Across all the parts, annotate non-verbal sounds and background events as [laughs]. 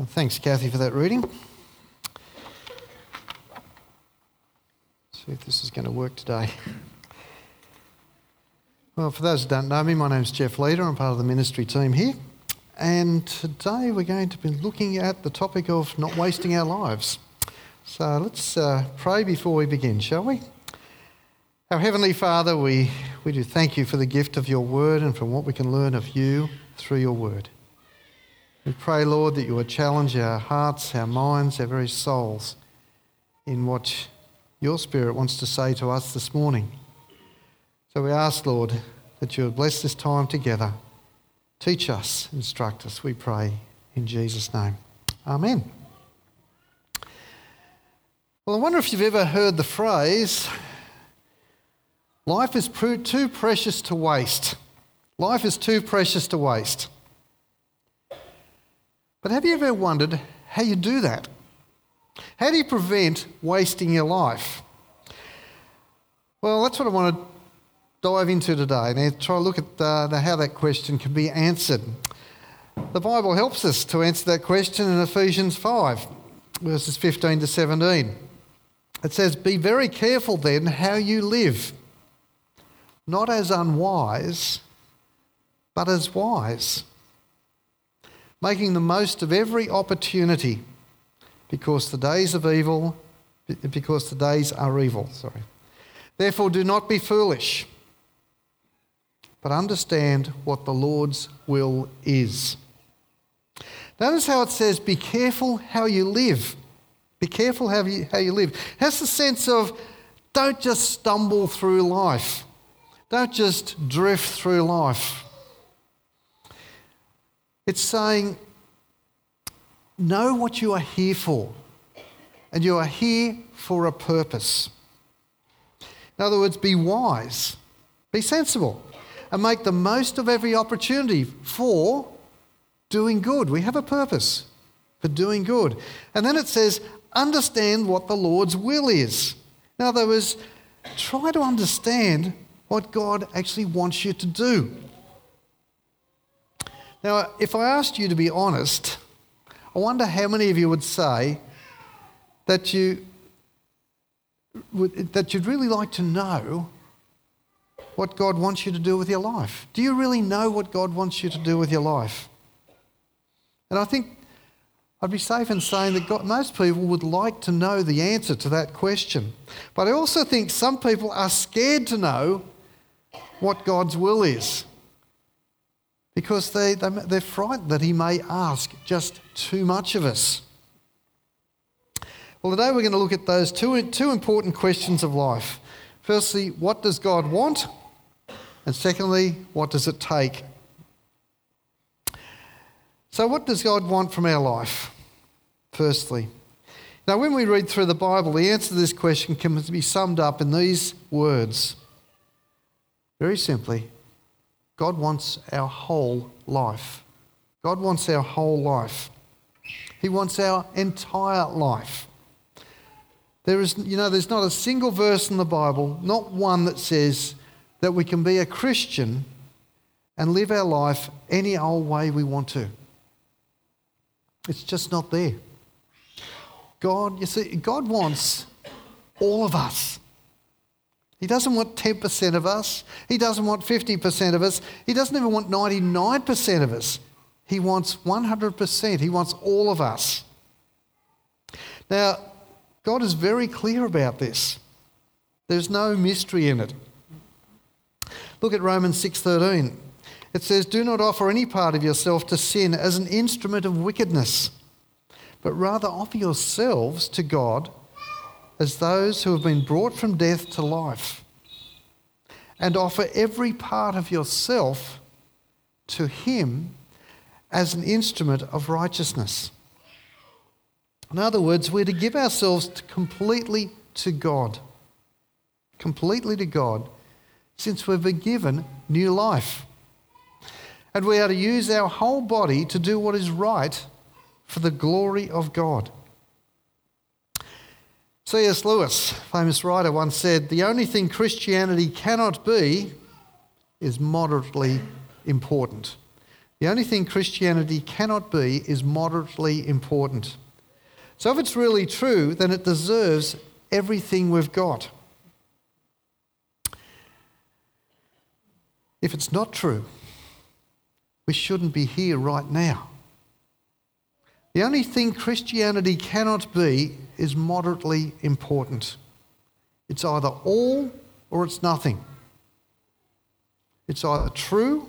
Well, thanks, Kathy, for that reading. See if this is going to work today. Well, for those who don't know me, my name's Jeff Leader. I'm part of the ministry team here. And today we're going to be looking at the topic of not wasting our lives. So let's uh, pray before we begin, shall we? Our Heavenly Father, we, we do thank you for the gift of your word and for what we can learn of you through your word. We pray, Lord, that you would challenge our hearts, our minds, our very souls in what your Spirit wants to say to us this morning. So we ask, Lord, that you would bless this time together. Teach us, instruct us, we pray, in Jesus' name. Amen. Well, I wonder if you've ever heard the phrase, life is too precious to waste. Life is too precious to waste. But have you ever wondered how you do that? How do you prevent wasting your life? Well, that's what I want to dive into today and try to look at the, the, how that question can be answered. The Bible helps us to answer that question in Ephesians 5, verses 15 to 17. It says, Be very careful then how you live, not as unwise, but as wise making the most of every opportunity because the days of evil because the days are evil sorry. Therefore do not be foolish but understand what the lord's will is. Notice how it says be careful how you live. Be careful how you, how you live. Has the sense of don't just stumble through life. Don't just drift through life it's saying, know what you are here for, and you are here for a purpose. In other words, be wise, be sensible, and make the most of every opportunity for doing good. We have a purpose for doing good. And then it says, understand what the Lord's will is. In other words, try to understand what God actually wants you to do. Now, if I asked you to be honest, I wonder how many of you would say that you would, that you'd really like to know what God wants you to do with your life. Do you really know what God wants you to do with your life? And I think I'd be safe in saying that God, most people would like to know the answer to that question. But I also think some people are scared to know what God's will is because they, they, they're frightened that he may ask just too much of us. Well, today we're going to look at those two, two important questions of life. Firstly, what does God want? And secondly, what does it take? So, what does God want from our life? Firstly, now when we read through the Bible, the answer to this question can be summed up in these words very simply God wants our whole life. God wants our whole life. He wants our entire life. There is, you know, there's not a single verse in the Bible, not one that says that we can be a Christian and live our life any old way we want to. It's just not there. God, you see, God wants all of us. He doesn't want 10% of us. He doesn't want 50% of us. He doesn't even want 99% of us. He wants 100%. He wants all of us. Now, God is very clear about this. There's no mystery in it. Look at Romans 6:13. It says, "Do not offer any part of yourself to sin as an instrument of wickedness, but rather offer yourselves to God as those who have been brought from death to life, and offer every part of yourself to Him as an instrument of righteousness. In other words, we're to give ourselves completely to God. Completely to God, since we've been given new life. And we are to use our whole body to do what is right for the glory of God. C.S. Lewis, famous writer, once said, The only thing Christianity cannot be is moderately important. The only thing Christianity cannot be is moderately important. So if it's really true, then it deserves everything we've got. If it's not true, we shouldn't be here right now. The only thing Christianity cannot be is moderately important. It's either all or it's nothing. It's either true,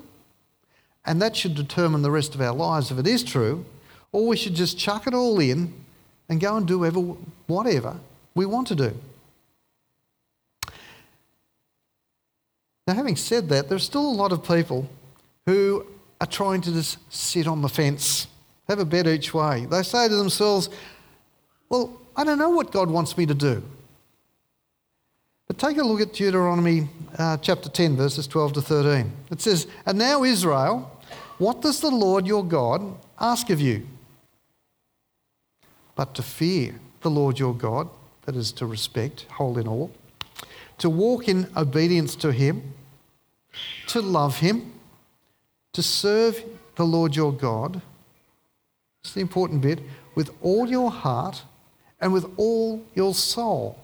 and that should determine the rest of our lives if it is true, or we should just chuck it all in and go and do ever, whatever we want to do. Now, having said that, there's still a lot of people who are trying to just sit on the fence, have a bet each way. They say to themselves, Well, I don't know what God wants me to do. But take a look at Deuteronomy uh, chapter 10, verses 12 to 13. It says, And now, Israel, what does the Lord your God ask of you? But to fear the Lord your God, that is to respect, hold in awe, to walk in obedience to him, to love him, to serve the Lord your God. It's the important bit with all your heart and with all your soul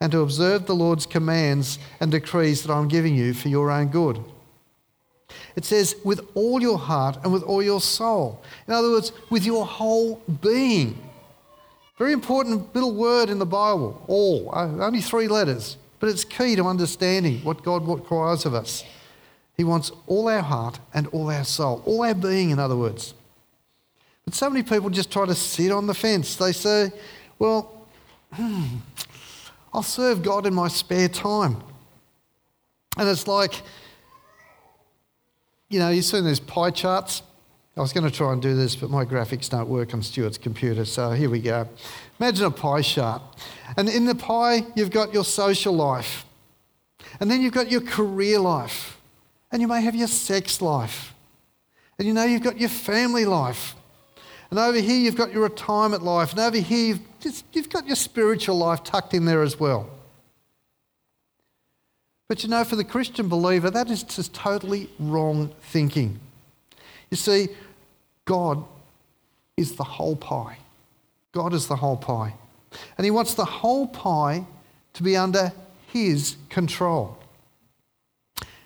and to observe the Lord's commands and decrees that I'm giving you for your own good. It says, with all your heart and with all your soul. In other words, with your whole being. Very important little word in the Bible, all, uh, only three letters, but it's key to understanding what God requires of us. He wants all our heart and all our soul, all our being, in other words. But so many people just try to sit on the fence. They say, well, hmm, I'll serve God in my spare time. And it's like, you know, you've seen those pie charts. I was going to try and do this, but my graphics don't work on Stuart's computer, so here we go. Imagine a pie chart. And in the pie, you've got your social life. And then you've got your career life. And you may have your sex life. And you know, you've got your family life. And over here, you've got your retirement life. And over here, you've, just, you've got your spiritual life tucked in there as well. But you know, for the Christian believer, that is just totally wrong thinking. You see, God is the whole pie. God is the whole pie. And He wants the whole pie to be under His control.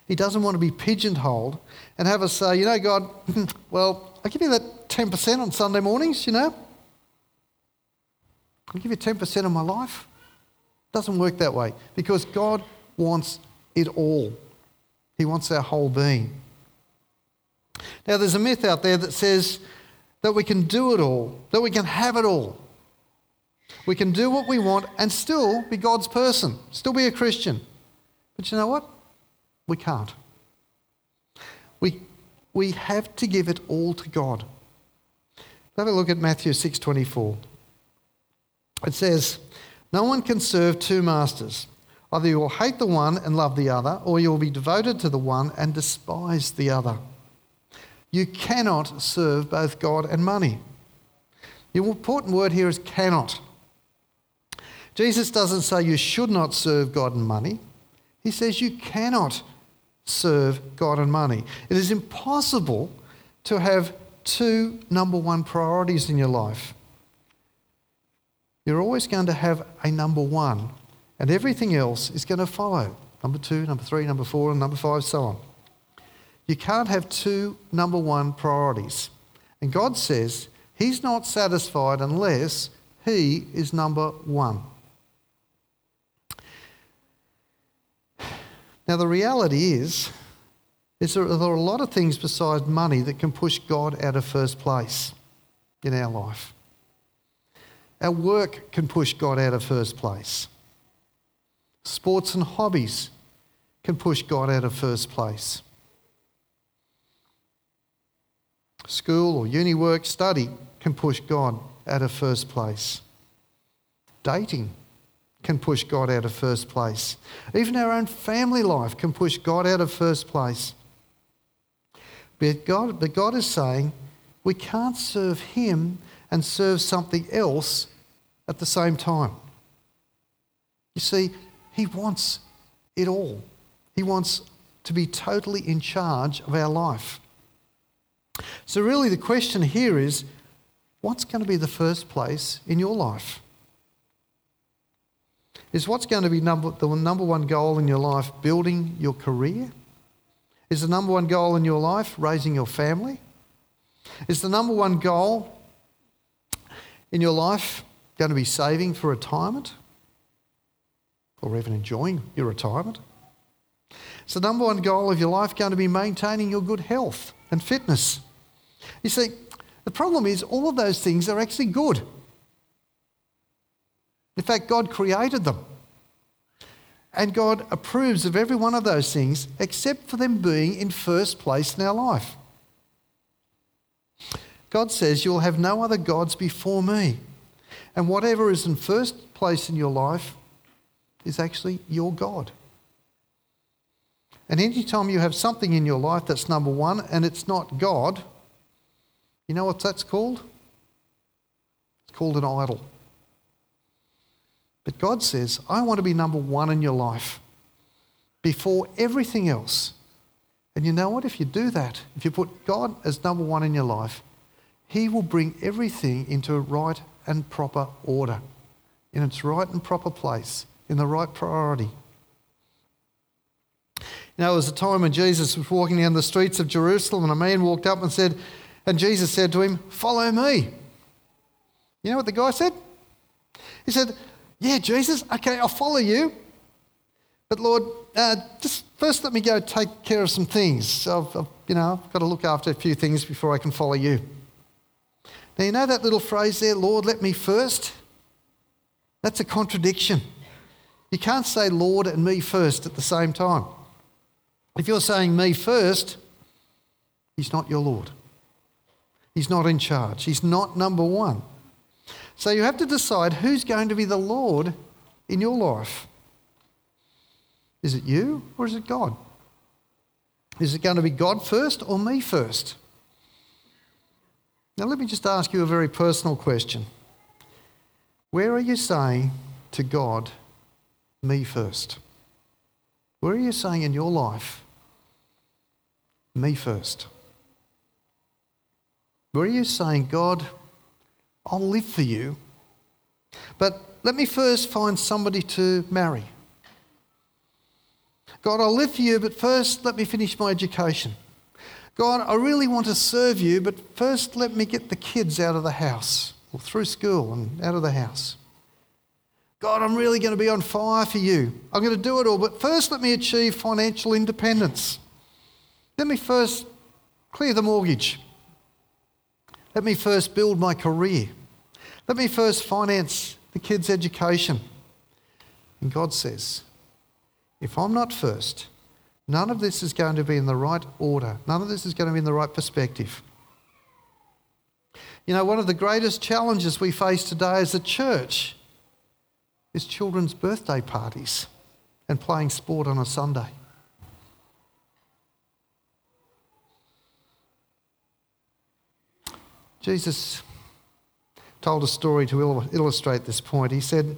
He doesn't want to be pigeonholed and have us say, you know, God, [laughs] well, I'll give you that 10% on Sunday mornings, you know. I'll give you 10% of my life. Doesn't work that way because God wants it all. He wants our whole being. Now, there's a myth out there that says that we can do it all, that we can have it all. We can do what we want and still be God's person, still be a Christian. But you know what? We can't. We, have to give it all to God. Have a look at Matthew 6:24. It says, "No one can serve two masters. Either you will hate the one and love the other, or you will be devoted to the one and despise the other. You cannot serve both God and money. The important word here is cannot. Jesus doesn't say you should not serve God and money. He says you cannot serve God and money. It is impossible to have two number one priorities in your life. You're always going to have a number one and everything else is going to follow. Number two, number three, number four, and number five, so on. You can't have two number one priorities. And God says He's not satisfied unless He is number one. Now, the reality is, is there are a lot of things besides money that can push God out of first place in our life. Our work can push God out of first place. Sports and hobbies can push God out of first place. School or uni work, study can push God out of first place. Dating can push God out of first place. Even our own family life can push God out of first place. But God, but God is saying we can't serve Him and serve something else at the same time. You see, he wants it all. He wants to be totally in charge of our life. So, really, the question here is what's going to be the first place in your life? Is what's going to be number, the number one goal in your life building your career? Is the number one goal in your life raising your family? Is the number one goal in your life going to be saving for retirement? Or even enjoying your retirement? Is the number one goal of your life going to be maintaining your good health and fitness? You see, the problem is all of those things are actually good. In fact, God created them. And God approves of every one of those things except for them being in first place in our life. God says, You'll have no other gods before me. And whatever is in first place in your life is actually your God. And anytime you have something in your life that's number one and it's not God, you know what that's called? It's called an idol. But God says, I want to be number one in your life before everything else. And you know what? If you do that, if you put God as number one in your life, He will bring everything into a right and proper order, in its right and proper place, in the right priority. You know, there was a time when Jesus was walking down the streets of Jerusalem and a man walked up and said, and Jesus said to him, Follow me. You know what the guy said? He said, Yeah, Jesus, okay, I'll follow you. But Lord, uh, just first let me go take care of some things. I've, I've, you know, I've got to look after a few things before I can follow you. Now, you know that little phrase there, Lord, let me first? That's a contradiction. You can't say Lord and me first at the same time. If you're saying me first, he's not your Lord. He's not in charge. He's not number one. So you have to decide who's going to be the Lord in your life. Is it you or is it God? Is it going to be God first or me first? Now, let me just ask you a very personal question. Where are you saying to God, me first? Where are you saying in your life, me first? Where are you saying, God, I'll live for you, but let me first find somebody to marry? God, I'll live for you, but first let me finish my education. God, I really want to serve you, but first let me get the kids out of the house or through school and out of the house. God, I'm really going to be on fire for you. I'm going to do it all, but first let me achieve financial independence. Let me first clear the mortgage. Let me first build my career. Let me first finance the kids' education. And God says, if I'm not first, none of this is going to be in the right order. None of this is going to be in the right perspective. You know, one of the greatest challenges we face today as a church is children's birthday parties and playing sport on a Sunday. Jesus told a story to illustrate this point. He said,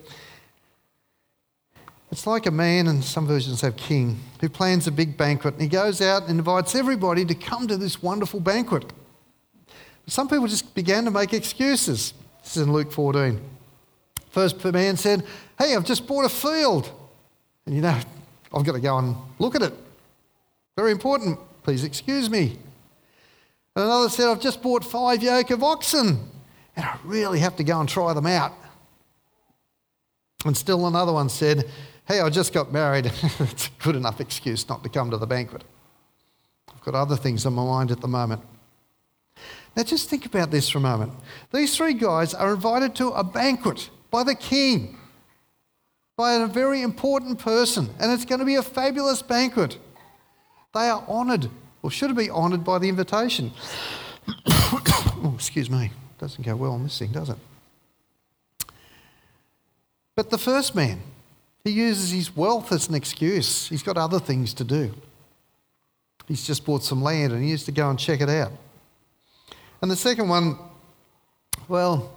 It's like a man, and some versions have king, who plans a big banquet and he goes out and invites everybody to come to this wonderful banquet. Some people just began to make excuses. This is in Luke 14. First man said, Hey, I've just bought a field. And you know, I've got to go and look at it. Very important. Please excuse me. And another said, I've just bought five yoke of oxen and I really have to go and try them out. And still another one said, Hey, I just got married. [laughs] it's a good enough excuse not to come to the banquet. I've got other things on my mind at the moment. Now, just think about this for a moment. These three guys are invited to a banquet by the king, by a very important person, and it's going to be a fabulous banquet. They are honoured or should it be honoured by the invitation. [coughs] oh, excuse me. Doesn't go well on this thing, does it? But the first man, he uses his wealth as an excuse. He's got other things to do. He's just bought some land and he used to go and check it out. And the second one, well,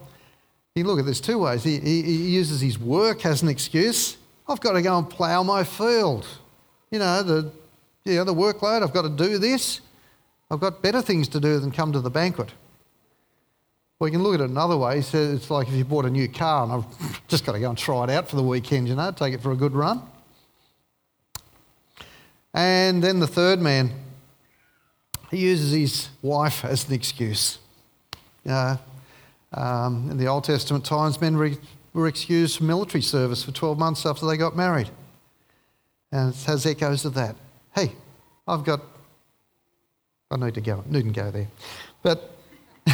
you look at this two ways. He, he, he uses his work as an excuse. I've got to go and plough my field. You know, the you know, the workload, I've got to do this. I've got better things to do than come to the banquet. Well, you can look at it another way. So it's like if you bought a new car and I've [laughs] just got to go and try it out for the weekend, you know, take it for a good run. And then the third man, he uses his wife as an excuse. Uh, um, in the Old Testament times, men re- were excused from military service for 12 months after they got married. And it has echoes of that. Hey, I've got, I need to go, needn't go there. But, [laughs]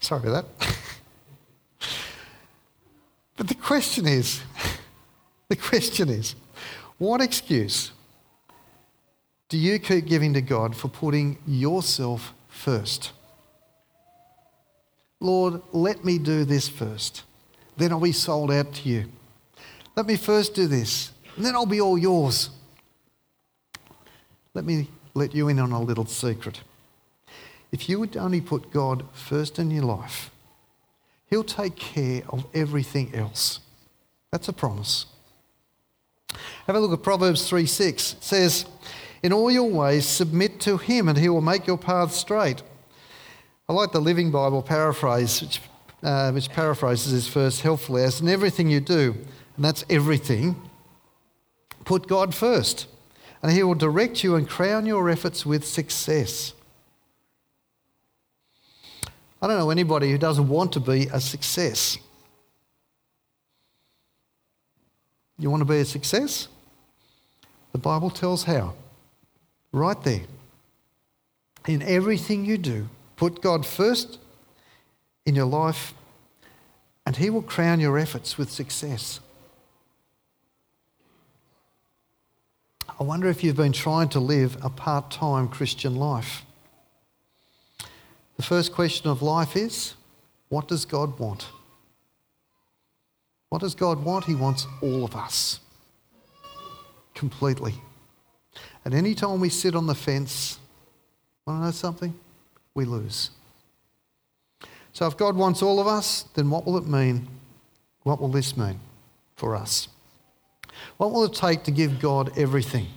sorry about that. [laughs] but the question is, [laughs] the question is, what excuse do you keep giving to God for putting yourself first? Lord, let me do this first. Then I'll be sold out to you. Let me first do this, and then I'll be all yours. Let me let you in on a little secret. If you would only put God first in your life, He'll take care of everything else. That's a promise. Have a look at Proverbs 3 6. It says, In all your ways, submit to him, and he will make your path straight. I like the Living Bible paraphrase, which, uh, which paraphrases this verse helpfully as in everything you do, and that's everything, put God first, and he will direct you and crown your efforts with success. I don't know anybody who doesn't want to be a success. You want to be a success? The Bible tells how. Right there. In everything you do, put God first in your life, and He will crown your efforts with success. I wonder if you've been trying to live a part time Christian life. The first question of life is what does God want? What does God want? He wants all of us completely. And any time we sit on the fence, want to know something? We lose. So if God wants all of us, then what will it mean? What will this mean for us? What will it take to give God everything?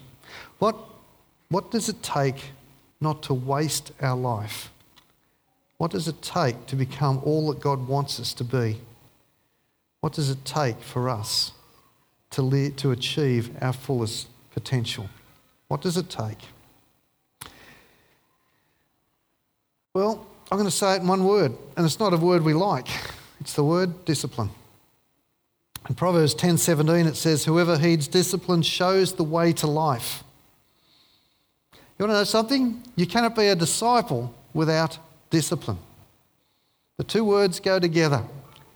What, what does it take not to waste our life? What does it take to become all that God wants us to be? What does it take for us to, to achieve our fullest potential? What does it take? Well, I'm going to say it in one word, and it's not a word we like. It's the word discipline. In Proverbs 10:17 it says, "Whoever heeds discipline shows the way to life." You want to know something? You cannot be a disciple without discipline. The two words go together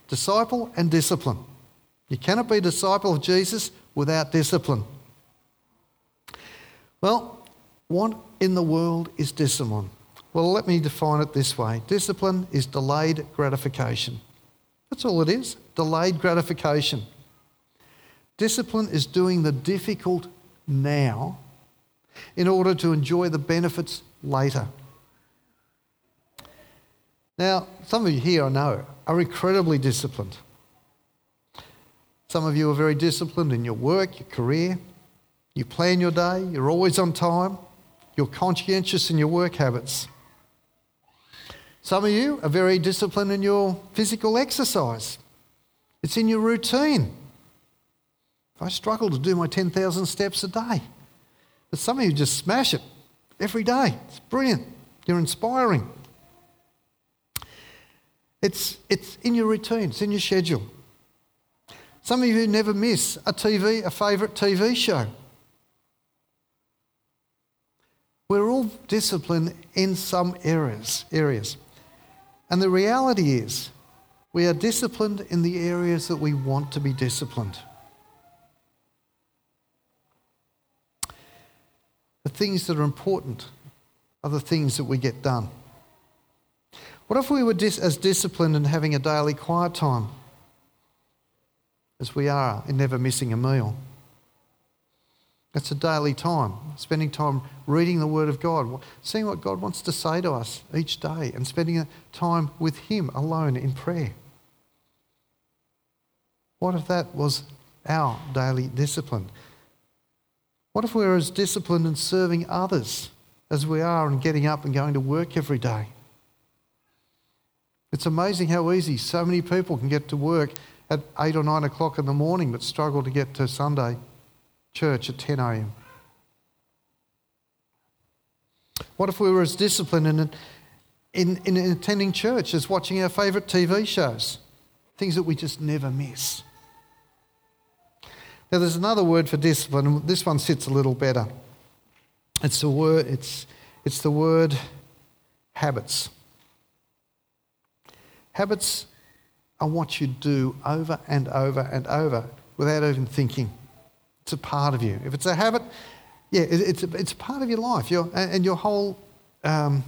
disciple and discipline. You cannot be a disciple of Jesus without discipline. Well, what in the world is discipline? Well, let me define it this way discipline is delayed gratification. That's all it is delayed gratification. Discipline is doing the difficult now in order to enjoy the benefits later. Now, some of you here I know are incredibly disciplined. Some of you are very disciplined in your work, your career. You plan your day, you're always on time, you're conscientious in your work habits. Some of you are very disciplined in your physical exercise, it's in your routine. I struggle to do my 10,000 steps a day. But some of you just smash it every day. It's brilliant. You're inspiring. It's, it's in your routine, it's in your schedule. Some of you never miss a TV, a favourite TV show. We're all disciplined in some areas, areas. And the reality is, we are disciplined in the areas that we want to be disciplined. The things that are important are the things that we get done. What if we were dis- as disciplined in having a daily quiet time as we are in never missing a meal? It's a daily time, spending time reading the Word of God, seeing what God wants to say to us each day, and spending time with Him alone in prayer. What if that was our daily discipline? What if we were as disciplined in serving others as we are in getting up and going to work every day. It's amazing how easy so many people can get to work at 8 or 9 o'clock in the morning but struggle to get to Sunday church at 10 a.m. What if we were as disciplined in, in, in attending church as watching our favourite TV shows? Things that we just never miss. Now, there's another word for discipline, this one sits a little better. It's the word, it's, it's the word habits. Habits are what you do over and over and over without even thinking. It's a part of you. If it's a habit, yeah, it, it's, a, it's a part of your life. Your, and your whole um,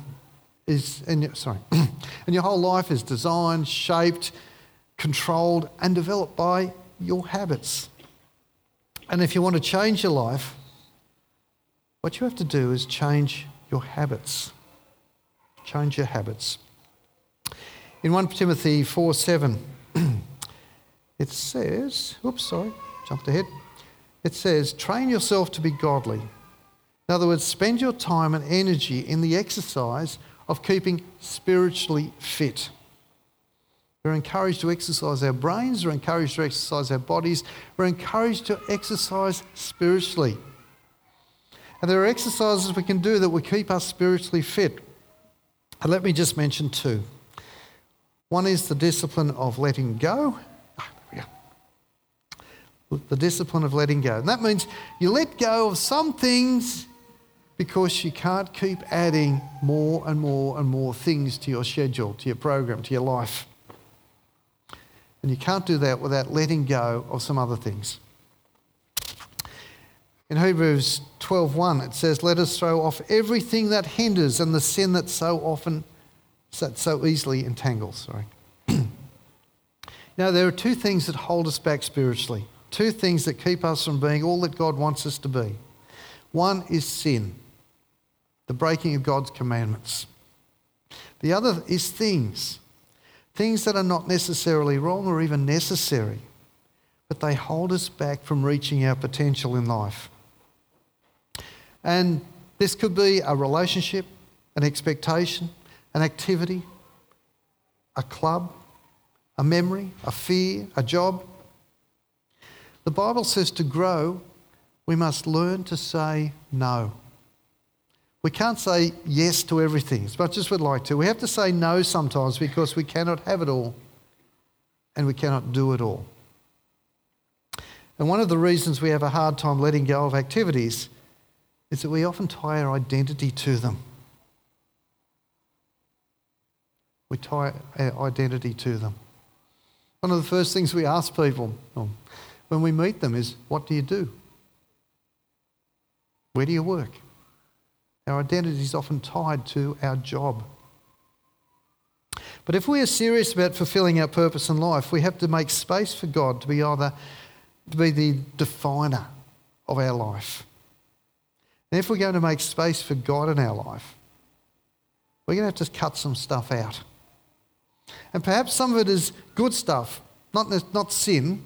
is, and your, sorry, [coughs] and your whole life is designed, shaped, controlled, and developed by your habits. And if you want to change your life, what you have to do is change your habits. Change your habits. In 1 Timothy 4 7, [coughs] it says, oops, sorry, jumped ahead. It says, train yourself to be godly. In other words, spend your time and energy in the exercise of keeping spiritually fit. We're encouraged to exercise our brains, we're encouraged to exercise our bodies, we're encouraged to exercise spiritually. And there are exercises we can do that will keep us spiritually fit. And let me just mention two. One is the discipline of letting go. The discipline of letting go. And that means you let go of some things because you can't keep adding more and more and more things to your schedule, to your program, to your life. And you can't do that without letting go of some other things. In Hebrews 12:1 it says, "Let us throw off everything that hinders and the sin that so often that so easily entangles." Sorry. [clears throat] now there are two things that hold us back spiritually. Two things that keep us from being all that God wants us to be. One is sin, the breaking of God's commandments. The other is things things that are not necessarily wrong or even necessary, but they hold us back from reaching our potential in life. And this could be a relationship, an expectation, an activity, a club, a memory, a fear, a job. The Bible says to grow, we must learn to say no. We can't say yes to everything as much as we'd like to. We have to say no sometimes because we cannot have it all and we cannot do it all. And one of the reasons we have a hard time letting go of activities is that we often tie our identity to them. We tie our identity to them. One of the first things we ask people oh, when we meet them is, What do you do? Where do you work? Our identity is often tied to our job. But if we are serious about fulfilling our purpose in life, we have to make space for God to be either to be the definer of our life. And if we're going to make space for God in our life, we're going to have to cut some stuff out. And perhaps some of it is good stuff, not, not sin,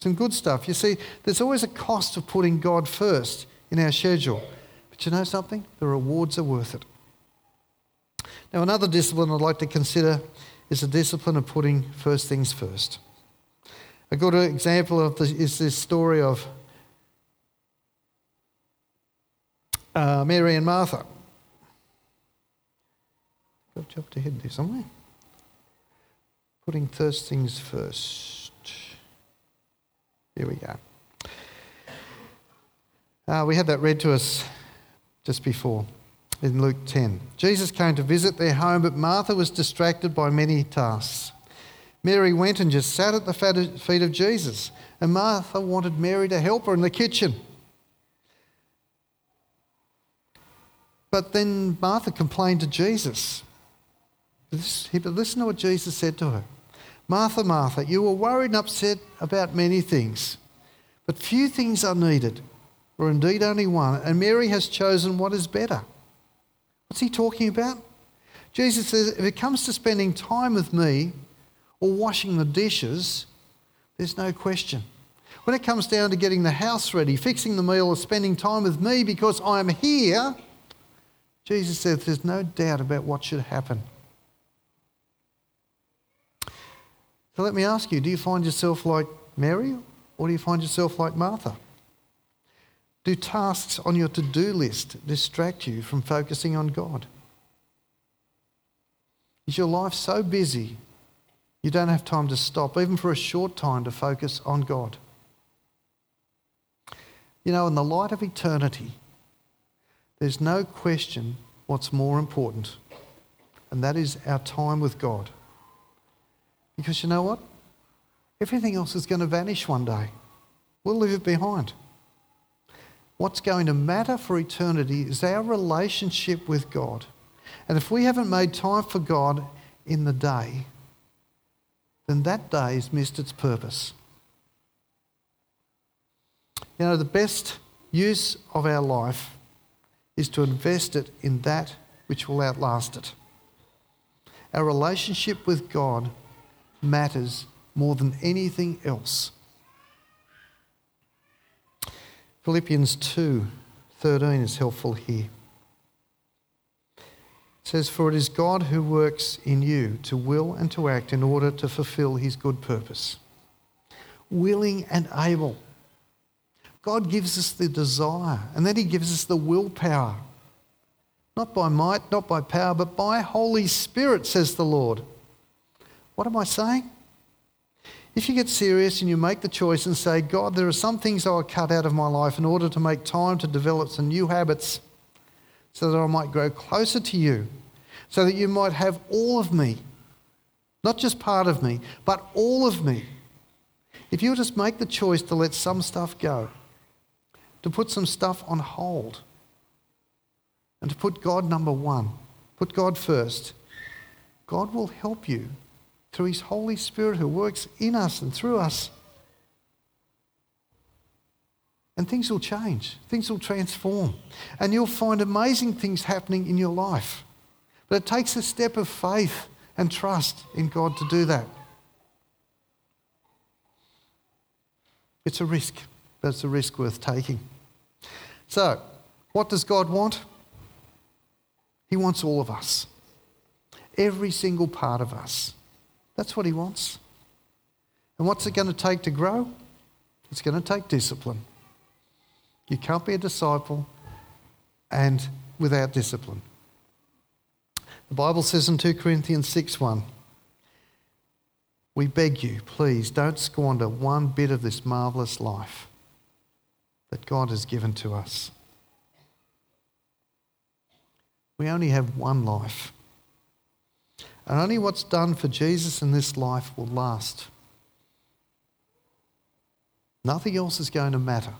some good stuff. You see, there's always a cost of putting God first in our schedule. But you know something? The rewards are worth it. Now, another discipline I'd like to consider is the discipline of putting first things first. A good example of this is this story of uh, Mary and Martha. I've jumped ahead there somewhere. Putting first things first. Here we go. Uh, we had that read to us just before in Luke 10. Jesus came to visit their home, but Martha was distracted by many tasks. Mary went and just sat at the feet of Jesus, and Martha wanted Mary to help her in the kitchen. But then Martha complained to Jesus. But listen to what Jesus said to her Martha, Martha, you were worried and upset about many things, but few things are needed or indeed only one, and Mary has chosen what is better. What's he talking about? Jesus says, if it comes to spending time with me or washing the dishes, there's no question. When it comes down to getting the house ready, fixing the meal, or spending time with me because I'm here, Jesus says there's no doubt about what should happen. So let me ask you do you find yourself like Mary or do you find yourself like Martha? Do tasks on your to do list distract you from focusing on God? Is your life so busy you don't have time to stop, even for a short time, to focus on God? You know, in the light of eternity, there's no question what's more important, and that is our time with God. Because you know what? Everything else is going to vanish one day. We'll leave it behind. What's going to matter for eternity is our relationship with God. And if we haven't made time for God in the day, then that day has missed its purpose. You know, the best use of our life is to invest it in that which will outlast it. Our relationship with God matters more than anything else. Philippians 2 13 is helpful here. It says, For it is God who works in you to will and to act in order to fulfill his good purpose. Willing and able. God gives us the desire, and then he gives us the willpower. Not by might, not by power, but by Holy Spirit, says the Lord. What am I saying? If you get serious and you make the choice and say, God, there are some things I'll cut out of my life in order to make time to develop some new habits so that I might grow closer to you, so that you might have all of me, not just part of me, but all of me. If you just make the choice to let some stuff go, to put some stuff on hold, and to put God number one, put God first, God will help you through His Holy Spirit who works in us and through us. And things will change, things will transform, and you'll find amazing things happening in your life. But it takes a step of faith and trust in God to do that. It's a risk, but it's a risk worth taking. So, what does God want? He wants all of us, every single part of us. That's what he wants. And what's it going to take to grow? It's going to take discipline. You can't be a disciple and without discipline. The Bible says in 2 Corinthians 6 1, we beg you, please don't squander one bit of this marvellous life that God has given to us. We only have one life. And only what's done for Jesus in this life will last. Nothing else is going to matter.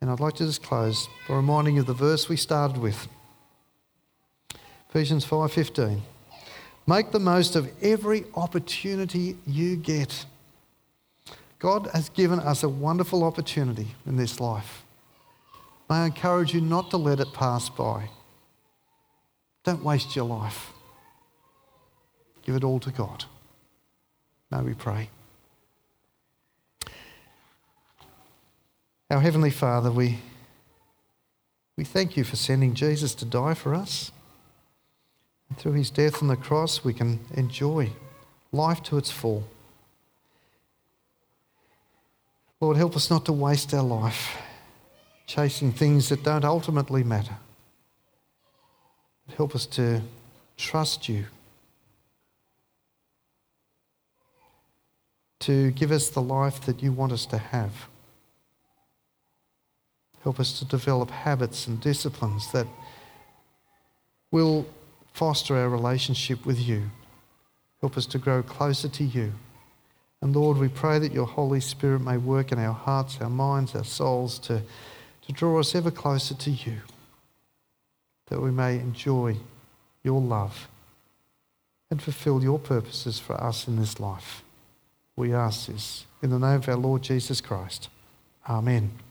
And I'd like to just close by reminding you of the verse we started with. Ephesians 5:15. Make the most of every opportunity you get. God has given us a wonderful opportunity in this life. May I encourage you not to let it pass by. Don't waste your life. Give it all to God. May we pray. Our Heavenly Father, we, we thank you for sending Jesus to die for us. And through his death on the cross, we can enjoy life to its full. Lord, help us not to waste our life chasing things that don't ultimately matter. Help us to trust you, to give us the life that you want us to have. Help us to develop habits and disciplines that will foster our relationship with you. Help us to grow closer to you. And Lord, we pray that your Holy Spirit may work in our hearts, our minds, our souls to, to draw us ever closer to you that we may enjoy your love and fulfill your purposes for us in this life. We ask this in the name of our Lord Jesus Christ. Amen.